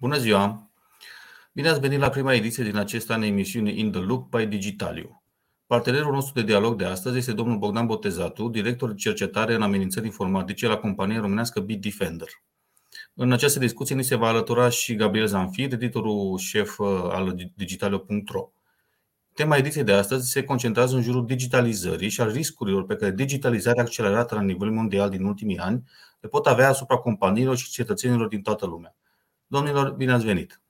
Bună ziua! Bine ați venit la prima ediție din acest an emisiune In the Loop by Digitaliu. Partenerul nostru de dialog de astăzi este domnul Bogdan Botezatu, director de cercetare în amenințări informatice la compania românească Bitdefender. În această discuție ni se va alătura și Gabriel Zanfir, editorul șef uh, al digitalio.ro. Tema ediției de astăzi se concentrează în jurul digitalizării și al riscurilor pe care digitalizarea accelerată la nivel mondial din ultimii ani le pot avea asupra companiilor și cetățenilor din toată lumea. Domnilor, bine ați venit!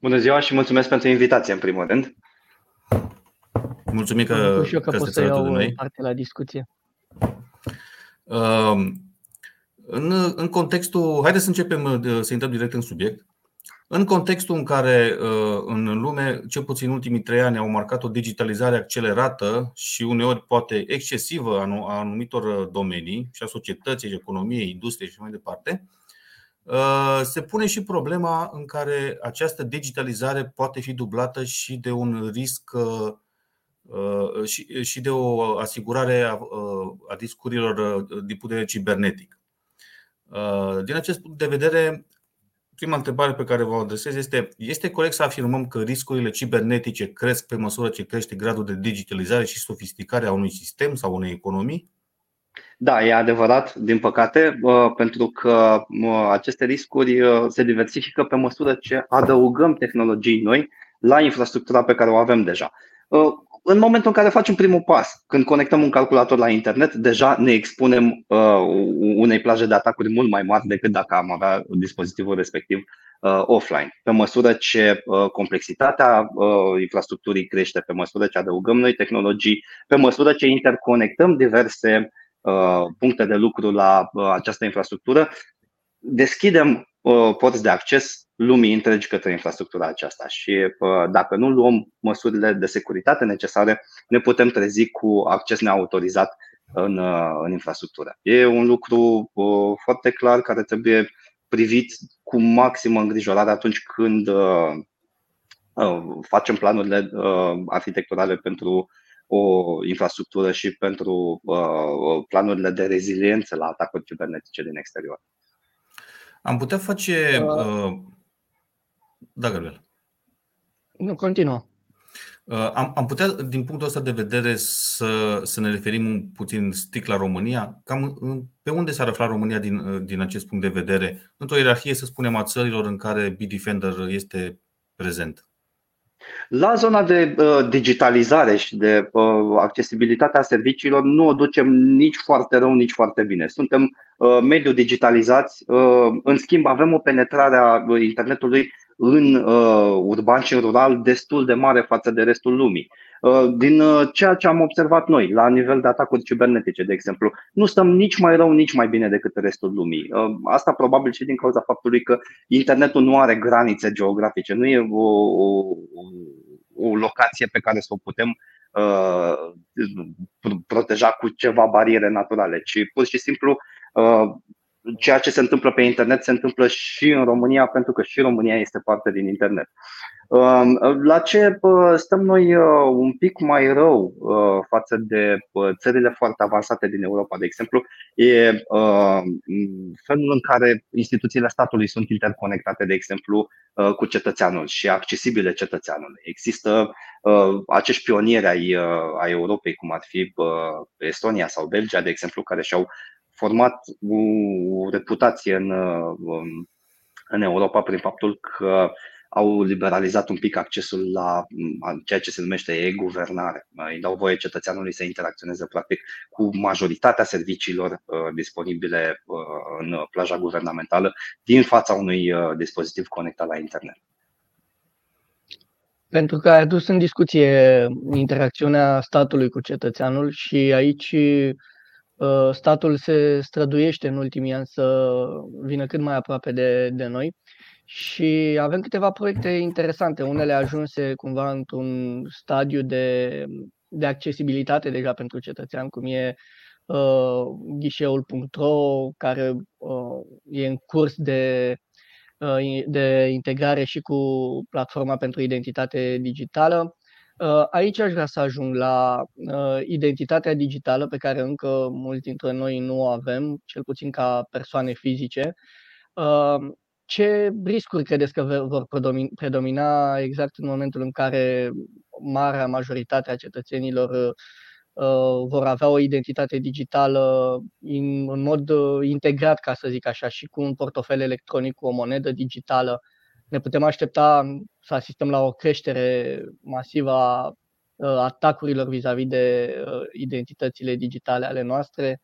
Bună ziua și mulțumesc pentru invitație, în primul rând. Mulțumim că, și eu că, că pot să iau de noi. parte la discuție. Uh, în, în contextul, haideți să începem să intrăm direct în subiect. În contextul în care uh, în lume, cel puțin în ultimii trei ani, au marcat o digitalizare accelerată și uneori poate excesivă a anumitor domenii și a societății, economiei, industriei și mai departe, uh, se pune și problema în care această digitalizare poate fi dublată și de un risc uh, și de o asigurare a discurilor din punct de vedere cibernetic. Din acest punct de vedere, prima întrebare pe care vă adresez este: este corect să afirmăm că riscurile cibernetice cresc pe măsură ce crește gradul de digitalizare și sofisticare a unui sistem sau unei economii? Da, e adevărat, din păcate, pentru că aceste riscuri se diversifică pe măsură ce adăugăm tehnologii noi la infrastructura pe care o avem deja în momentul în care facem primul pas, când conectăm un calculator la internet, deja ne expunem uh, unei plaje de atacuri mult mai mari decât dacă am avea dispozitivul respectiv uh, offline. Pe măsură ce uh, complexitatea uh, infrastructurii crește, pe măsură ce adăugăm noi tehnologii, pe măsură ce interconectăm diverse uh, puncte de lucru la uh, această infrastructură, deschidem Uh, porți de acces lumii întregi către infrastructura aceasta și uh, dacă nu luăm măsurile de securitate necesare, ne putem trezi cu acces neautorizat în, uh, în infrastructură. E un lucru foarte clar care trebuie privit cu maximă îngrijorare atunci când facem planurile arhitecturale pentru o infrastructură și pentru planurile de reziliență la atacuri cibernetice din exterior. Am putea face. Uh, uh, da, Gabriel. Nu, continuă. Uh, am, am putea, din punctul ăsta de vedere, să, să ne referim un puțin strict la România. Cam pe unde s-ar afla România din, uh, din acest punct de vedere? Într-o ierarhie, să spunem, a țărilor în care Bitdefender este prezent. La zona de uh, digitalizare și de uh, accesibilitatea serviciilor nu o ducem nici foarte rău, nici foarte bine. Suntem uh, mediu digitalizați, uh, în schimb avem o penetrare a internetului în uh, urban și în rural destul de mare față de restul lumii. Uh, din uh, ceea ce am observat noi la nivel de atacuri cibernetice, de exemplu, nu stăm nici mai rău, nici mai bine decât restul lumii. Uh, asta probabil și din cauza faptului că internetul nu are granițe geografice, nu e o, o, o locație pe care să o putem proteja cu ceva bariere naturale, ci pur și simplu ceea ce se întâmplă pe internet se întâmplă și în România, pentru că și România este parte din internet. Um, la ce stăm noi uh, un pic mai rău uh, față de țările foarte avansate din Europa, de exemplu, e uh, felul în care instituțiile statului sunt interconectate, de exemplu, cu cetățeanul și accesibile cetățeanului. Există acești pionieri ai, ai Europei, cum ar fi Estonia sau Belgia, de exemplu, care și-au format o reputație în, um, în Europa prin faptul că au liberalizat un pic accesul la ceea ce se numește e-guvernare. Îi dau voie cetățeanului să interacționeze practic cu majoritatea serviciilor uh, disponibile uh, în plaja guvernamentală din fața unui uh, dispozitiv conectat la internet. Pentru că ai adus în discuție interacțiunea statului cu cetățeanul și aici statul se străduiește în ultimii ani să vină cât mai aproape de, de noi și avem câteva proiecte interesante, unele ajunse cumva într-un stadiu de, de accesibilitate deja pentru cetățean, cum e uh, ghișeul.ro, care uh, e în curs de, uh, de integrare și cu platforma pentru identitate digitală. Uh, aici aș vrea să ajung la uh, identitatea digitală pe care încă mulți dintre noi nu o avem, cel puțin ca persoane fizice. Uh, ce riscuri credeți că vor predomina exact în momentul în care marea majoritate a cetățenilor uh, vor avea o identitate digitală în, în mod uh, integrat, ca să zic așa, și cu un portofel electronic, cu o monedă digitală. Ne putem aștepta să asistăm la o creștere masivă a uh, atacurilor vis-a-vis de identitățile digitale ale noastre.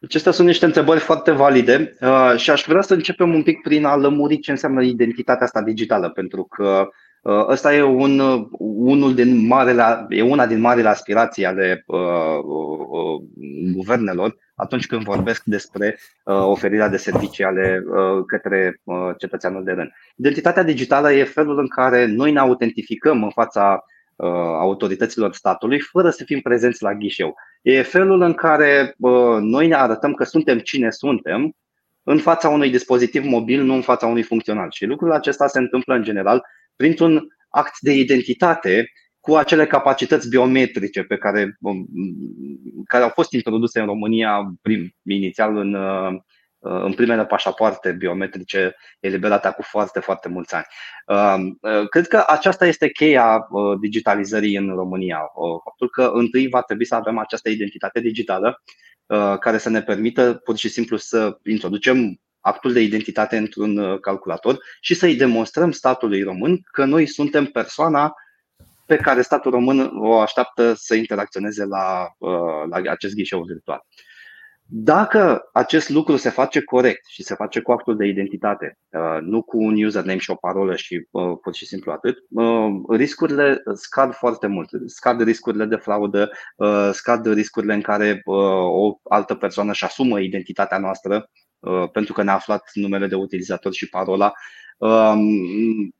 Acestea sunt niște întrebări foarte valide și aș vrea să începem un pic prin a lămuri ce înseamnă identitatea asta digitală, pentru că Uh, ăsta e, un, unul din marele, e una din marile aspirații ale uh, uh, guvernelor atunci când vorbesc despre uh, oferirea de servicii ale uh, către uh, cetățeanul de rând. Identitatea digitală e felul în care noi ne autentificăm în fața uh, autorităților statului fără să fim prezenți la ghișeu. E felul în care uh, noi ne arătăm că suntem cine suntem în fața unui dispozitiv mobil, nu în fața unui funcțional. Și lucrul acesta se întâmplă în general printr-un act de identitate cu acele capacități biometrice pe care, um, care au fost introduse în România prim, inițial în, uh, în primele pașapoarte biometrice eliberate cu foarte, foarte mulți ani. Um, uh, cred că aceasta este cheia uh, digitalizării în România. Faptul că întâi va trebui să avem această identitate digitală care să ne permită pur și simplu să introducem actul de identitate într-un uh, calculator și să-i demonstrăm statului român că noi suntem persoana pe care statul român o așteaptă să interacționeze la, uh, la acest ghișeu virtual. Dacă acest lucru se face corect și se face cu actul de identitate, uh, nu cu un username și o parolă și pur și simplu atât, riscurile scad foarte mult. Scad riscurile de fraudă, scad riscurile în care o altă persoană își asumă identitatea noastră Uh, pentru că ne-a aflat numele de utilizator și parola. Um,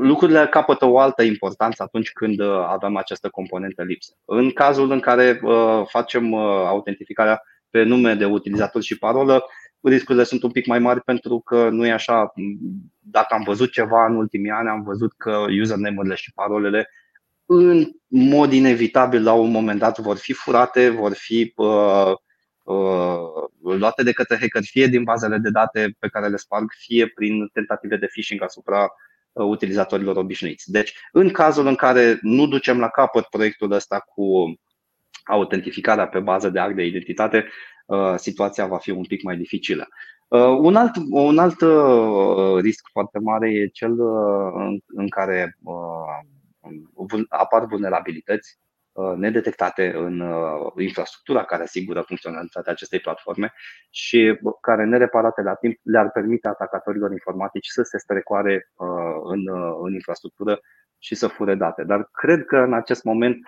lucrurile capătă o altă importanță atunci când uh, avem această componentă lipsă. În cazul în care uh, facem autentificarea pe nume de utilizator și parolă, riscurile sunt un pic mai mari pentru că nu e așa. Dacă am văzut ceva în ultimii ani, am văzut că username-urile și parolele în mod inevitabil la un moment dat vor fi furate, vor fi uh, Uh, luate de către hacker, fie din bazele de date pe care le sparg, fie prin tentative de phishing asupra uh, utilizatorilor obișnuiți. Deci, în cazul în care nu ducem la capăt proiectul ăsta cu autentificarea pe bază de act de identitate, uh, situația va fi un pic mai dificilă. Un alt, un alt risc foarte mare e cel în care apar vulnerabilități Uh, nedetectate în uh, infrastructura care asigură funcționalitatea acestei platforme și care, nereparate la timp, le-ar permite atacatorilor informatici să se strecoare uh, în, în infrastructură și să fure date. Dar cred că în acest moment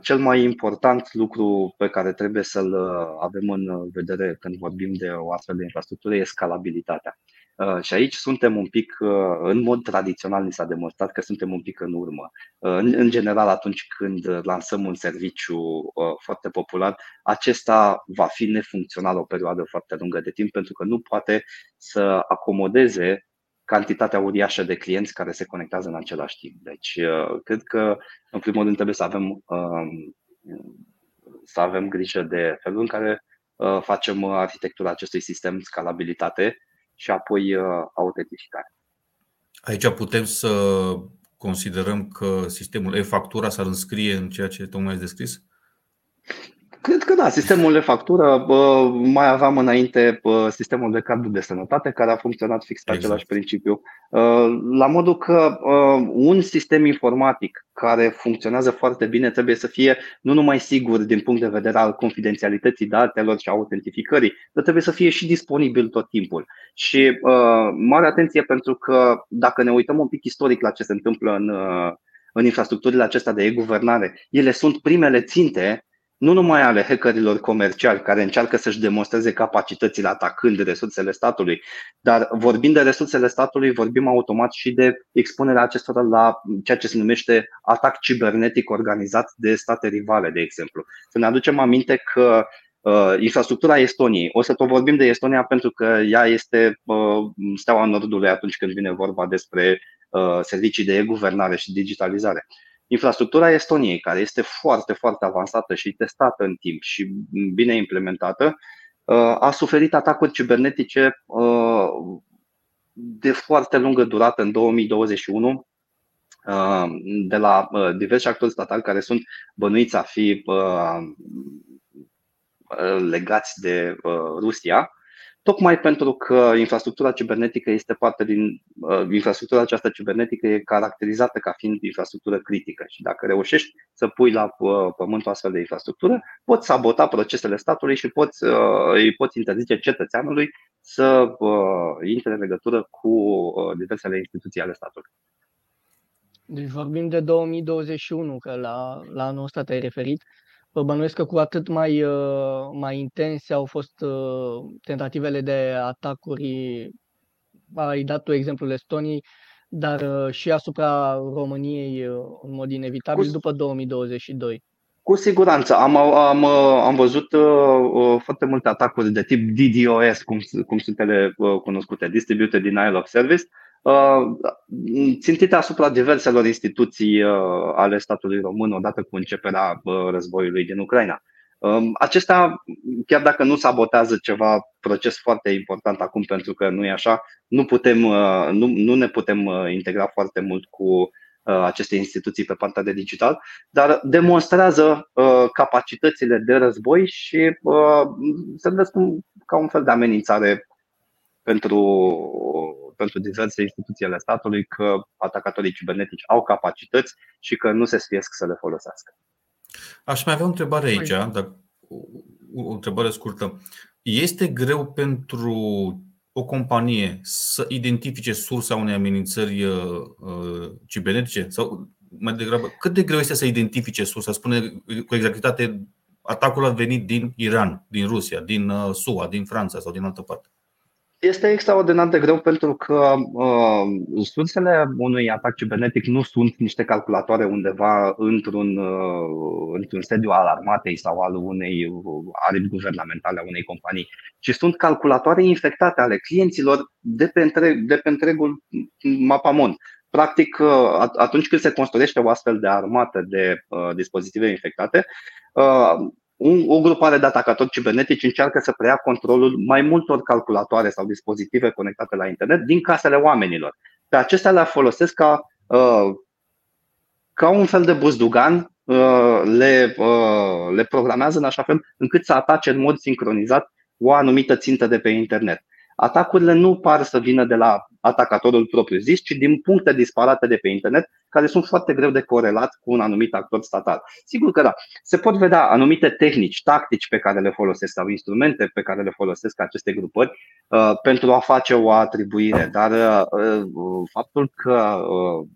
cel mai important lucru pe care trebuie să-l avem în vedere când vorbim de o astfel de infrastructură e scalabilitatea. Uh, și aici suntem un pic, uh, în mod tradițional, ni s-a demonstrat că suntem un pic în urmă. Uh, în general, atunci când lansăm un serviciu foarte popular, acesta va fi nefuncțional o perioadă foarte lungă de timp pentru că nu poate să acomodeze cantitatea uriașă de clienți care se conectează în același timp. Deci, cred că, în primul rând, trebuie să avem, um, să avem grijă de felul în care facem arhitectura acestui sistem, scalabilitate și apoi uh, autentificare. Aici putem să considerăm că sistemul e-factura s-ar înscrie în ceea ce tocmai ați descris? Cred că da, sistemul de factură, mai aveam înainte sistemul de cardul de sănătate care a funcționat fix pe exact. același principiu. La modul că un sistem informatic care funcționează foarte bine trebuie să fie nu numai sigur din punct de vedere al confidențialității datelor și autentificării, dar trebuie să fie și disponibil tot timpul. Și mare atenție pentru că dacă ne uităm un pic istoric la ce se întâmplă în, în infrastructurile acestea de e-guvernare, ele sunt primele ținte nu numai ale hackerilor comerciali care încearcă să-și demonstreze capacitățile atacând resursele statului, dar vorbind de resursele statului, vorbim automat și de expunerea acestora la ceea ce se numește atac cibernetic organizat de state rivale, de exemplu. Să ne aducem aminte că uh, infrastructura Estoniei, o să tot vorbim de Estonia pentru că ea este uh, steaua nordului atunci când vine vorba despre uh, servicii de e-guvernare și digitalizare. Uh, Infrastructura Estoniei, care este foarte, foarte avansată și testată în timp și bine implementată, uh, a suferit atacuri cibernetice uh, de foarte lungă durată în 2021 de la diversi actori statali care sunt bănuiți a fi legați de Rusia tocmai pentru că infrastructura cibernetică este parte din. Uh, infrastructura aceasta cibernetică e caracterizată ca fiind infrastructură critică și dacă reușești să pui la uh, pământ o astfel de infrastructură, poți sabota procesele statului și poți, uh, îi poți interzice cetățeanului să intre în legătură cu diversele instituții ale statului. Deci vorbim de 2021, că la, la anul ăsta te-ai referit. Bănuiesc că cu atât mai, uh, mai intense au fost uh, tentativele de atacuri. Ai dat tu exemplul Estoniei, dar uh, și asupra României în mod inevitabil cu, după 2022. Cu siguranță. Am, am, am văzut uh, foarte multe atacuri de tip DDoS, cum, cum sunt ele uh, cunoscute, Distributed Denial of Service, Uh, țintite asupra diverselor instituții uh, ale statului român odată cu începerea uh, războiului din Ucraina. Um, acesta, chiar dacă nu sabotează ceva proces foarte important acum, pentru că nu e așa, nu, putem, nu, nu ne putem integra foarte mult cu aceste instituții pe partea de digital, dar demonstrează capacitățile de război și se vede ca un fel de amenințare pentru pentru diverse instituții ale statului că atacatorii cibernetici au capacități și că nu se sfiesc să le folosească. Aș mai avea o întrebare aici, dar o întrebare scurtă. Este greu pentru o companie să identifice sursa unei amenințări uh, uh, cibernetice? Sau mai degrabă, cât de greu este să identifice sursa? Spune cu exactitate, atacul a venit din Iran, din Rusia, din uh, SUA, din Franța sau din altă parte. Este extraordinar de greu pentru că uh, sursele unui atac cibernetic nu sunt niște calculatoare undeva într-un, uh, într-un sediu al armatei sau al unei aripi guvernamentale a unei companii, ci sunt calculatoare infectate ale clienților de pe, întreg, de pe întregul mapamon. Practic, uh, atunci când se construiește o astfel de armată de uh, dispozitive infectate, uh, un, o grupare de atacatori cibernetici încearcă să preia controlul mai multor calculatoare sau dispozitive conectate la internet din casele oamenilor. Pe acestea le folosesc ca, uh, ca un fel de buzdugan, uh, le, uh, le programează în așa fel încât să atace în mod sincronizat o anumită țintă de pe internet atacurile nu par să vină de la atacatorul propriu-zis, ci din puncte disparate de pe internet, care sunt foarte greu de corelat cu un anumit actor statal. Sigur că da, se pot vedea anumite tehnici, tactici pe care le folosesc sau instrumente pe care le folosesc aceste grupări uh, pentru a face o atribuire, dar uh, uh faptul că uh,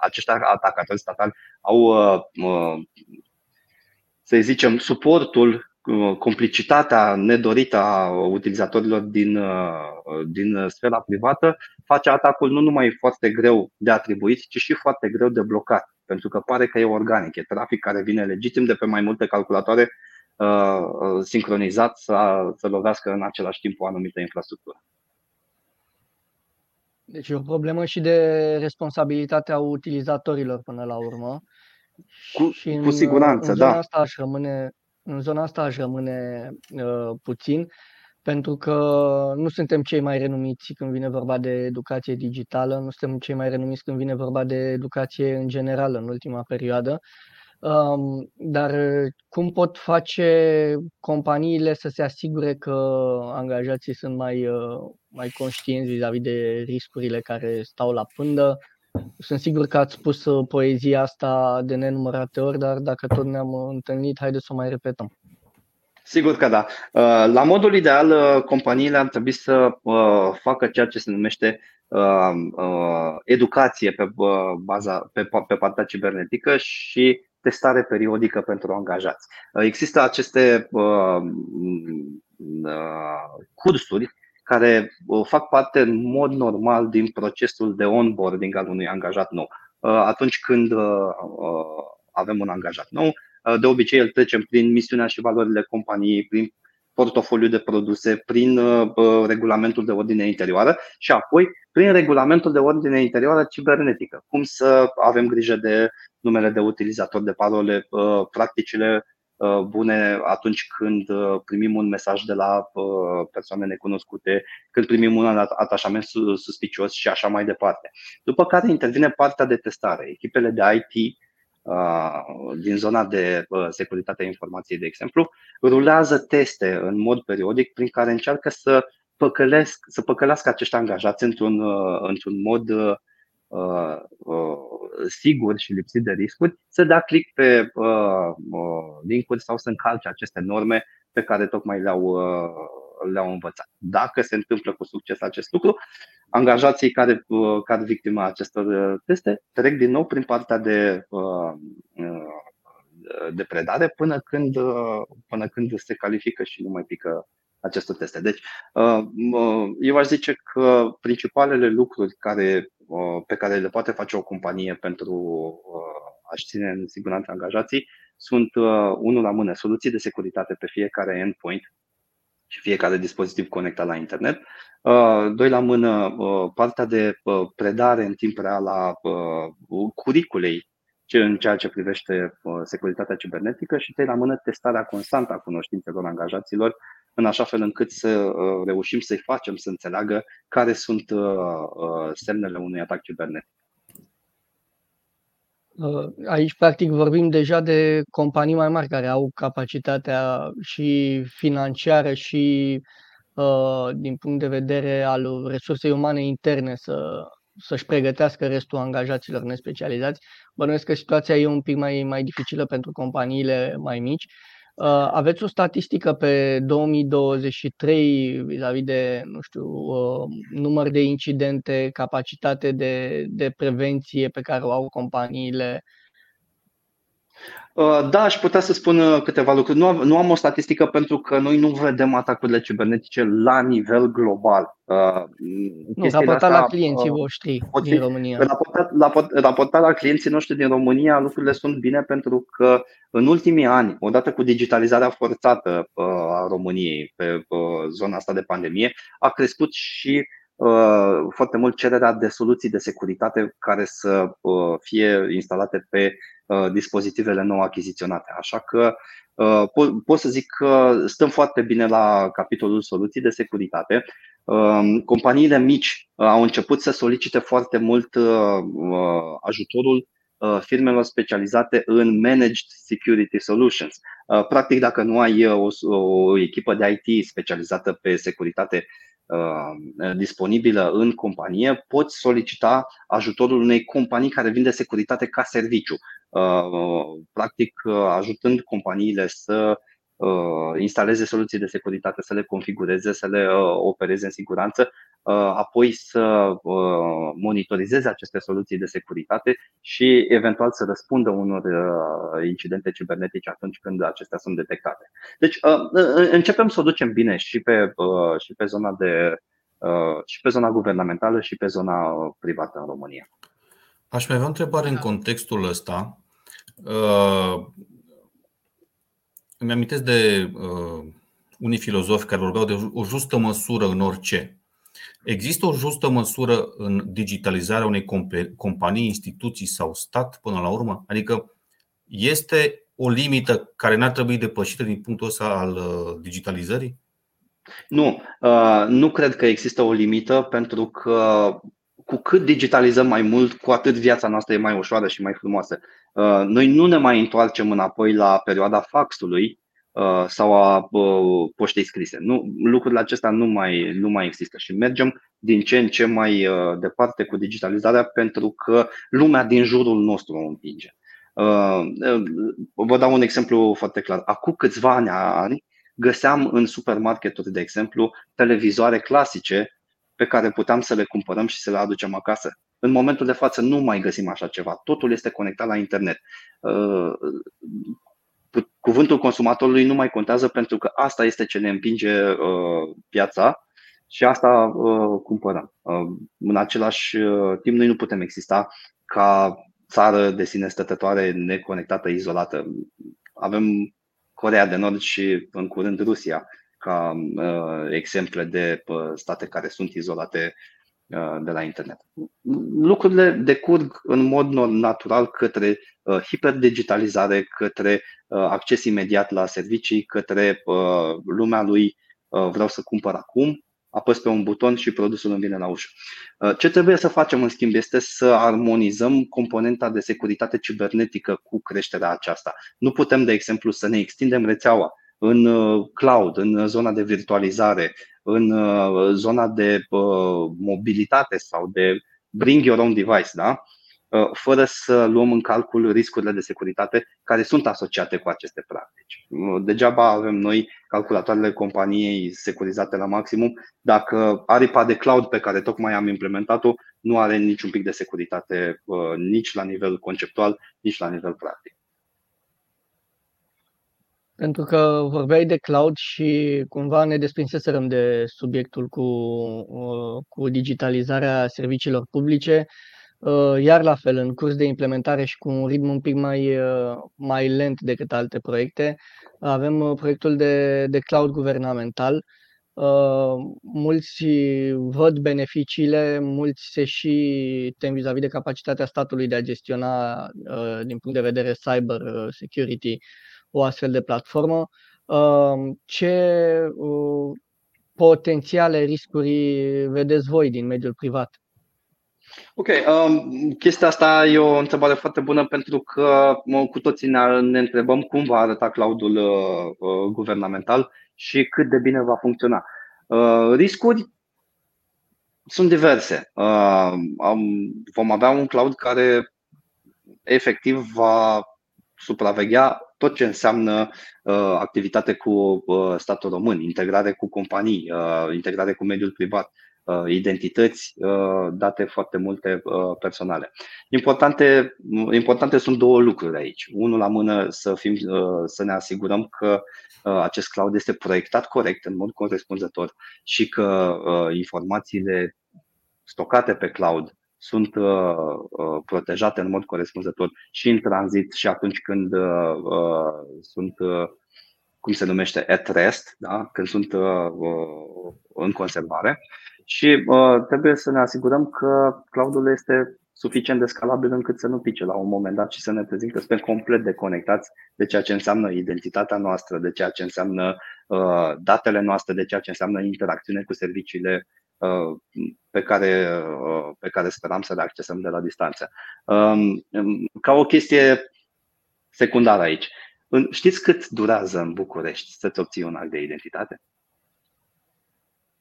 acești atacatori statali au, uh, uh, să zicem, suportul Uh, complicitatea nedorită a utilizatorilor din, uh, din sfera privată face atacul nu numai foarte greu de atribuit, ci și foarte greu de blocat, pentru că pare că e organic, e trafic care vine legitim de pe mai multe calculatoare uh, sincronizat să, să lovească în același timp o anumită infrastructură. Deci e o problemă și de responsabilitatea utilizatorilor până la urmă. Cu, și în, cu siguranță, în da. asta aș rămâne în zona asta aș rămâne uh, puțin, pentru că nu suntem cei mai renumiți când vine vorba de educație digitală, nu suntem cei mai renumiți când vine vorba de educație în general în ultima perioadă. Um, dar cum pot face companiile să se asigure că angajații sunt mai, uh, mai conștienți vis-a-vis de riscurile care stau la pândă? Sunt sigur că ați spus uh, poezia asta de nenumărate ori, dar dacă tot ne-am uh, întâlnit, haideți să o mai repetăm. Sigur că da. Uh, la modul ideal, companiile ar trebui să facă ceea ce se numește educație pe baza pe, pe partea cibernetică și testare periodică pentru angajați. Există aceste cursuri care uh, fac parte în mod normal din procesul de onboarding al unui angajat nou. Uh, atunci când uh, avem un angajat nou, de obicei îl trecem prin misiunea și valorile companiei, prin portofoliu de produse, prin regulamentul de ordine interioară și apoi prin regulamentul de ordine interioară cibernetică. Cum să avem grijă de numele de utilizator, de parole, practicile bune atunci când primim un mesaj de la persoane necunoscute, când primim un atașament suspicios și așa mai departe. După care intervine partea de testare. Echipele de IT din zona de securitate a informației, de exemplu, rulează teste în mod periodic prin care încearcă să, păcălesc, să păcălească acești angajați într-un, într-un mod uh, uh, sigur și lipsit de riscuri, să dea click pe uh, linkuri sau să încalce aceste norme pe care tocmai le-au, uh, le-au învățat. Dacă se întâmplă cu succes acest lucru, angajații care uh, cad victima acestor uh, teste trec din nou prin partea de de predare până când, până când se califică și nu mai pică aceste teste. Deci, eu aș zice că principalele lucruri care, pe care le poate face o companie pentru a-și ține în siguranță angajații sunt, unul la mână, soluții de securitate pe fiecare endpoint și fiecare dispozitiv conectat la internet. Doi la mână, partea de predare în timp real a curiculei în ceea ce privește securitatea cibernetică și trei la mână testarea constantă a cunoștințelor angajaților în așa fel încât să reușim să-i facem să înțeleagă care sunt semnele unui atac cibernetic. Aici, practic, vorbim deja de companii mai mari care au capacitatea și financiară și din punct de vedere al resursei umane interne să, să-și pregătească restul angajaților nespecializați. Bănuiesc că situația e un pic mai, mai dificilă pentru companiile mai mici. Uh, aveți o statistică pe 2023 vis-a-vis de, nu știu, uh, număr de incidente, capacitate de, de prevenție pe care o au companiile? Uh, da, aș putea să spun uh, câteva lucruri. Nu am, nu am o statistică pentru că noi nu vedem atacurile cibernetice la nivel global. Uh, nu, raportat la clienții voștri din România. Raportat la, raportat la clienții noștri din România, lucrurile sunt bine pentru că în ultimii ani, odată cu digitalizarea forțată a României pe zona asta de pandemie, a crescut și foarte mult cererea de soluții de securitate care să fie instalate pe Uh, dispozitivele nou achiziționate. Așa că uh, pot să zic că stăm foarte bine la capitolul soluții de securitate. Um, companiile mici uh, au început să solicite foarte mult ajutorul firmelor specializate în Managed Security Solutions. Practic, dacă nu ai o, o echipă de IT specializată pe securitate disponibilă în companie, poți solicita ajutorul unei companii care vinde securitate ca serviciu. Uh, practic uh, ajutând companiile să uh, instaleze soluții de securitate, să le configureze, să le opereze în siguranță, apoi să monitorizeze aceste soluții de securitate și eventual să răspundă unor incidente cibernetice atunci când acestea sunt detectate. Deci începem să o ducem bine și pe, și pe zona de și pe zona guvernamentală și pe zona privată în România. Aș mai avea o întrebare în contextul ăsta. Uh, îmi amintesc de uh, unii filozofi care vorbeau de o justă măsură în orice. Există o justă măsură în digitalizarea unei companii, instituții sau stat până la urmă? Adică este o limită care n-ar trebui depășită din punctul ăsta al uh, digitalizării? Nu, uh, nu cred că există o limită pentru că cu cât digitalizăm mai mult, cu atât viața noastră e mai ușoară și mai frumoasă. Uh, noi nu ne mai întoarcem înapoi la perioada faxului uh, sau a uh, poștei scrise. Nu, lucrurile acestea nu mai, nu mai există și mergem din ce în ce mai departe cu digitalizarea pentru că lumea din jurul nostru o împinge. Vă dau un exemplu foarte clar. Acum câțiva ani găseam în supermarketuri, de exemplu, televizoare clasice pe care puteam să le cumpărăm și să le aducem acasă. În momentul de față nu mai găsim așa ceva. Totul este conectat la internet. Uh, cuvântul consumatorului nu mai contează pentru că asta este ce ne împinge uh, piața și asta uh, cumpărăm. În același timp, noi nu putem exista ca țară de sine stătătoare, neconectată, izolată. Avem Corea de Nord și în curând Rusia ca uh, exemple de uh, state care sunt izolate de la internet. Lucrurile decurg în mod natural către hiperdigitalizare, către acces imediat la servicii, către lumea lui vreau să cumpăr acum, apăs pe un buton și produsul îmi vine la ușă. Ce trebuie să facem, în schimb, este să armonizăm componenta de securitate cibernetică cu creșterea aceasta. Nu putem, de exemplu, să ne extindem rețeaua în uh, cloud, în zona de virtualizare, în uh, zona de uh, mobilitate sau de bring your own device, da? fără să luăm în calcul riscurile de securitate care sunt asociate cu aceste practici. Degeaba avem noi calculatoarele companiei securizate la maximum dacă aripa de cloud pe care tocmai am implementat-o nu are niciun pic de securitate nici la nivel conceptual, nici la nivel practic. Pentru că vorbeai de cloud și cumva ne desprinseserăm de subiectul cu, uh, cu digitalizarea serviciilor publice. Uh, iar la fel, în curs de implementare și cu un ritm un pic mai, uh, mai lent decât alte proiecte, avem proiectul de, de cloud guvernamental. Mulți văd beneficiile, mulți se și tem vis-a-vis de capacitatea statului de a gestiona din punct de vedere cyber security o astfel de platformă, um, ce uh, potențiale riscuri vedeți voi din mediul privat? Ok, um, chestia asta e o întrebare foarte bună pentru că mă, cu toții ne, ne întrebăm cum va arăta cloudul uh, uh, guvernamental și cât de bine va funcționa. Uh, riscuri sunt diverse. Uh, um, vom avea un cloud care efectiv va supraveghea tot ce înseamnă uh, activitate cu uh, statul român, integrare cu companii, uh, integrare cu mediul privat, uh, identități, uh, date foarte multe uh, personale. Importante, importante sunt două lucruri aici. Unul la mână să, fim, uh, să ne asigurăm că uh, acest cloud este proiectat corect, în mod corespunzător și că uh, informațiile stocate pe cloud sunt uh, uh, protejate în mod corespunzător și în tranzit și atunci când uh, uh, sunt, uh, cum se numește, at rest, da? când sunt uh, uh, în conservare. Și uh, trebuie să ne asigurăm că cloudul este suficient de scalabil încât să nu pice la un moment dat și să ne trezim că suntem complet deconectați de ceea ce înseamnă identitatea noastră, de ceea ce înseamnă uh, datele noastre, de ceea ce înseamnă interacțiune cu serviciile Uh, pe care, uh, pe care speram să le accesăm de la distanță. Um, ca o chestie secundară aici. Știți cât durează în București să-ți obții un act de identitate?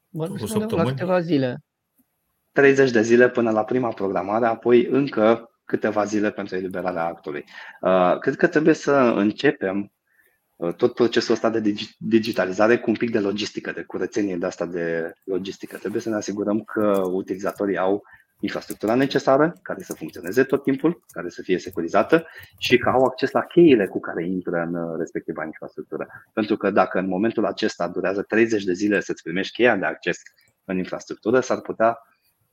Bă, la câteva zile. 30 de zile până la prima programare, apoi încă câteva zile pentru eliberarea actului. Uh, cred că trebuie să începem Uh, tot procesul ăsta de digitalizare cu un pic de logistică, de curățenie de asta de logistică. Trebuie să ne asigurăm că utilizatorii au infrastructura necesară, care să funcționeze tot timpul, care să fie securizată și că au acces la cheile cu care intră în uh, respectiva infrastructură. Pentru că dacă în momentul acesta durează 30 de zile să-ți primești cheia de acces în infrastructură, s-ar putea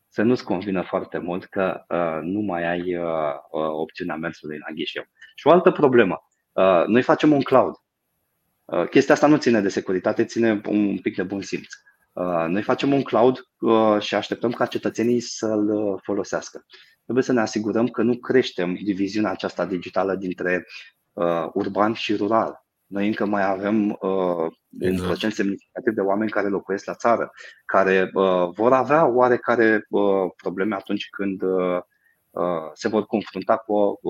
să nu-ți convină foarte mult că uh, nu mai ai uh, uh, opțiunea mersului la ghișeu. Și o altă problemă. Uh, noi facem un cloud Uh, chestia asta nu ține de securitate, ține un pic de bun simț. Uh, noi facem un cloud uh, și așteptăm ca cetățenii să-l folosească. Trebuie să ne asigurăm că nu creștem diviziunea aceasta digitală dintre urban și rural. Noi încă mai avem uh, exact. un procent semnificativ de oameni care locuiesc la țară, care uh, vor avea oarecare uh, probleme atunci când uh, Uh, se vor confrunta cu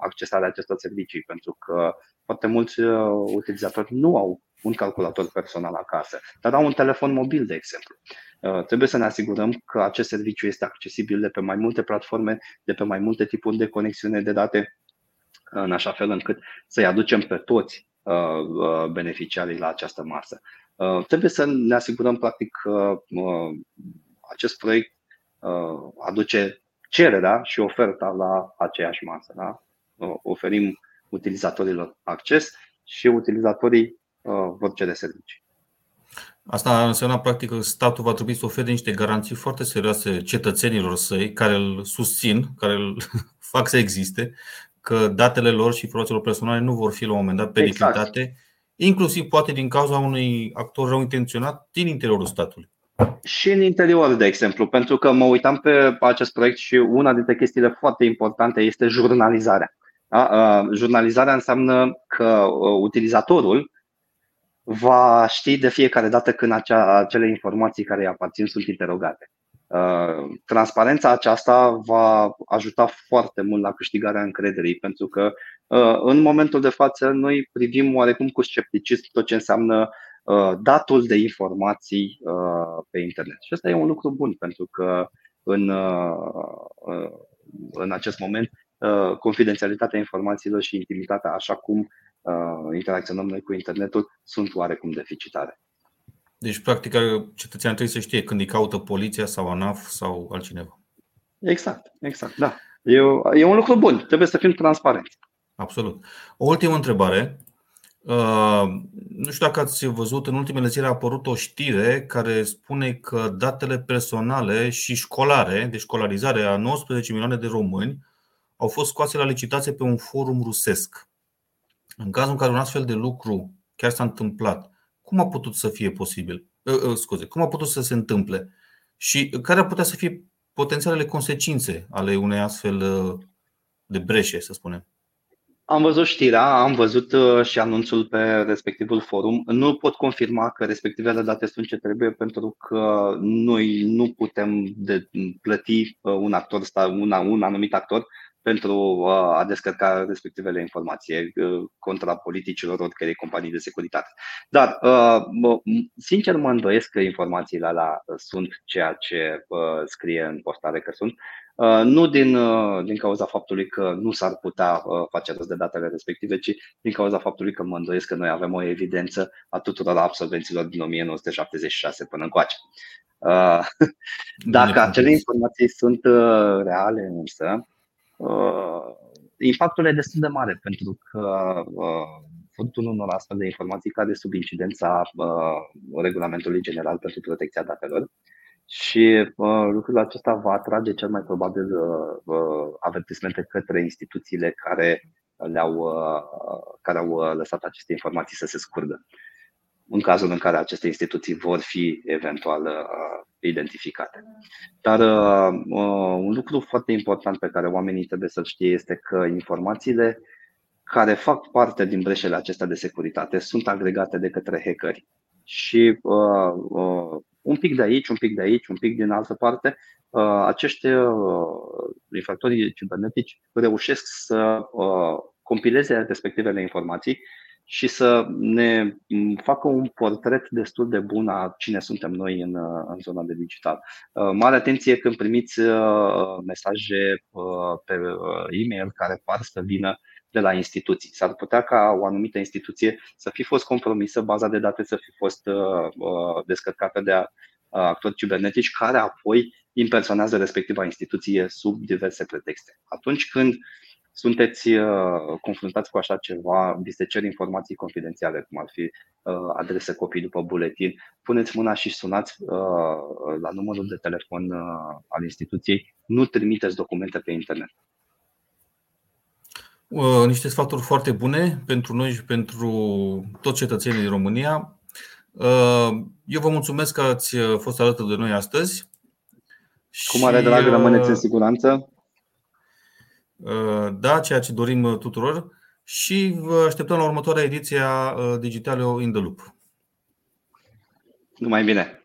accesarea acestor servicii, pentru că foarte mulți uh, utilizatori nu au un calculator personal acasă, dar au un telefon mobil, de exemplu. Uh, trebuie să ne asigurăm că acest serviciu este accesibil de pe mai multe platforme, de pe mai multe tipuri de conexiune de date, în așa fel încât să-i aducem pe toți beneficiarii la această masă. Trebuie să ne asigurăm, practic, că acest proiect aduce cererea și oferta la aceeași masă. Da? Oferim utilizatorilor acces și utilizatorii uh, vor cere servicii. Asta înseamnă practic că statul va trebui să ofere niște garanții foarte serioase cetățenilor săi care îl susțin, care îl fac să existe, că datele lor și informațiile personale nu vor fi la un moment dat periclitate, exact. inclusiv poate din cauza unui actor rău intenționat din interiorul statului. Și în interior, de exemplu, pentru că mă uitam pe acest proiect și una dintre chestiile foarte importante este jurnalizarea. Da? Jurnalizarea înseamnă că utilizatorul va ști de fiecare dată când acea, acele informații care îi aparțin sunt interogate. Transparența aceasta va ajuta foarte mult la câștigarea încrederii, pentru că în momentul de față noi privim oarecum cu scepticism tot ce înseamnă datul de informații pe internet. Și asta e un lucru bun, pentru că în, în acest moment confidențialitatea informațiilor și intimitatea, așa cum interacționăm noi cu internetul, sunt oarecum deficitare. Deci, practic, cetățeanul trebuie să știe când îi caută poliția sau ANAF sau altcineva. Exact, exact, da. E, e un lucru bun, trebuie să fim transparenți. Absolut. O ultimă întrebare. Uh, nu știu dacă ați văzut, în ultimele zile a apărut o știre care spune că datele personale și școlare, de școlarizare a 19 milioane de români, au fost scoase la licitație pe un forum rusesc. În cazul în care un astfel de lucru chiar s-a întâmplat, cum a putut să fie posibil? Uh, uh, scuze, cum a putut să se întâmple? Și care ar putea să fie potențialele consecințe ale unei astfel uh, de breșe, să spunem? Am văzut știrea, am văzut și anunțul pe respectivul forum. Nu pot confirma că respectivele date sunt ce trebuie pentru că noi nu putem de plăti un actor, un, un anumit actor pentru uh, a descărca respectivele informații uh, contra politicilor oricărei companii de securitate. Dar, uh, sincer, mă îndoiesc că informațiile alea sunt ceea ce scrie în postare că sunt. Nu din, din cauza faptului că nu s-ar putea face rost de datele respective, ci din cauza faptului că mă îndoiesc că noi avem o evidență a tuturor absolvenților din 1976 până încoace. Dacă acele informații sunt reale însă, uh, impactul e destul de mare pentru că uh, furtul unor astfel de informații cade sub incidența uh, regulamentului general pentru protecția datelor și uh, lucrul acesta va atrage cel mai probabil uh, uh, avertismente către instituțiile care le-au, uh, care au uh, lăsat aceste informații să se scurdă în cazul în care aceste instituții vor fi eventual uh, identificate. Dar uh, uh, un lucru foarte important pe care oamenii trebuie să-l știe este că informațiile care fac parte din breșele acestea de securitate sunt agregate de către hackeri și uh, uh, un pic de aici, un pic de aici, un pic din altă parte, uh, acești uh, infractorii cibernetici reușesc să uh, compileze respectivele informații și să ne facă un portret destul de bun a cine suntem noi în, în zona de digital. Uh, mare atenție când primiți uh, mesaje uh, pe e-mail care par să vină de la instituții. S-ar putea ca o anumită instituție să fi fost compromisă, baza de date să fi fost descărcată de actori cibernetici care apoi impersonează respectiva instituție sub diverse pretexte. Atunci când uh, sunteți uh, confruntați cu așa ceva, vi se cer informații confidențiale, cum ar fi uh, adrese copii după buletin, puneți mâna și sunați uh, la numărul de telefon al instituției, nu trimiteți documente pe internet. Niște sfaturi foarte bune pentru noi și pentru toți cetățenii din România. Eu vă mulțumesc că ați fost alături de noi astăzi. Cu mare drag rămâneți în siguranță. Uh, da, ceea ce dorim uh, tuturor și vă așteptăm la următoarea ediție a uh, Digitalio in the Loop. Numai bine!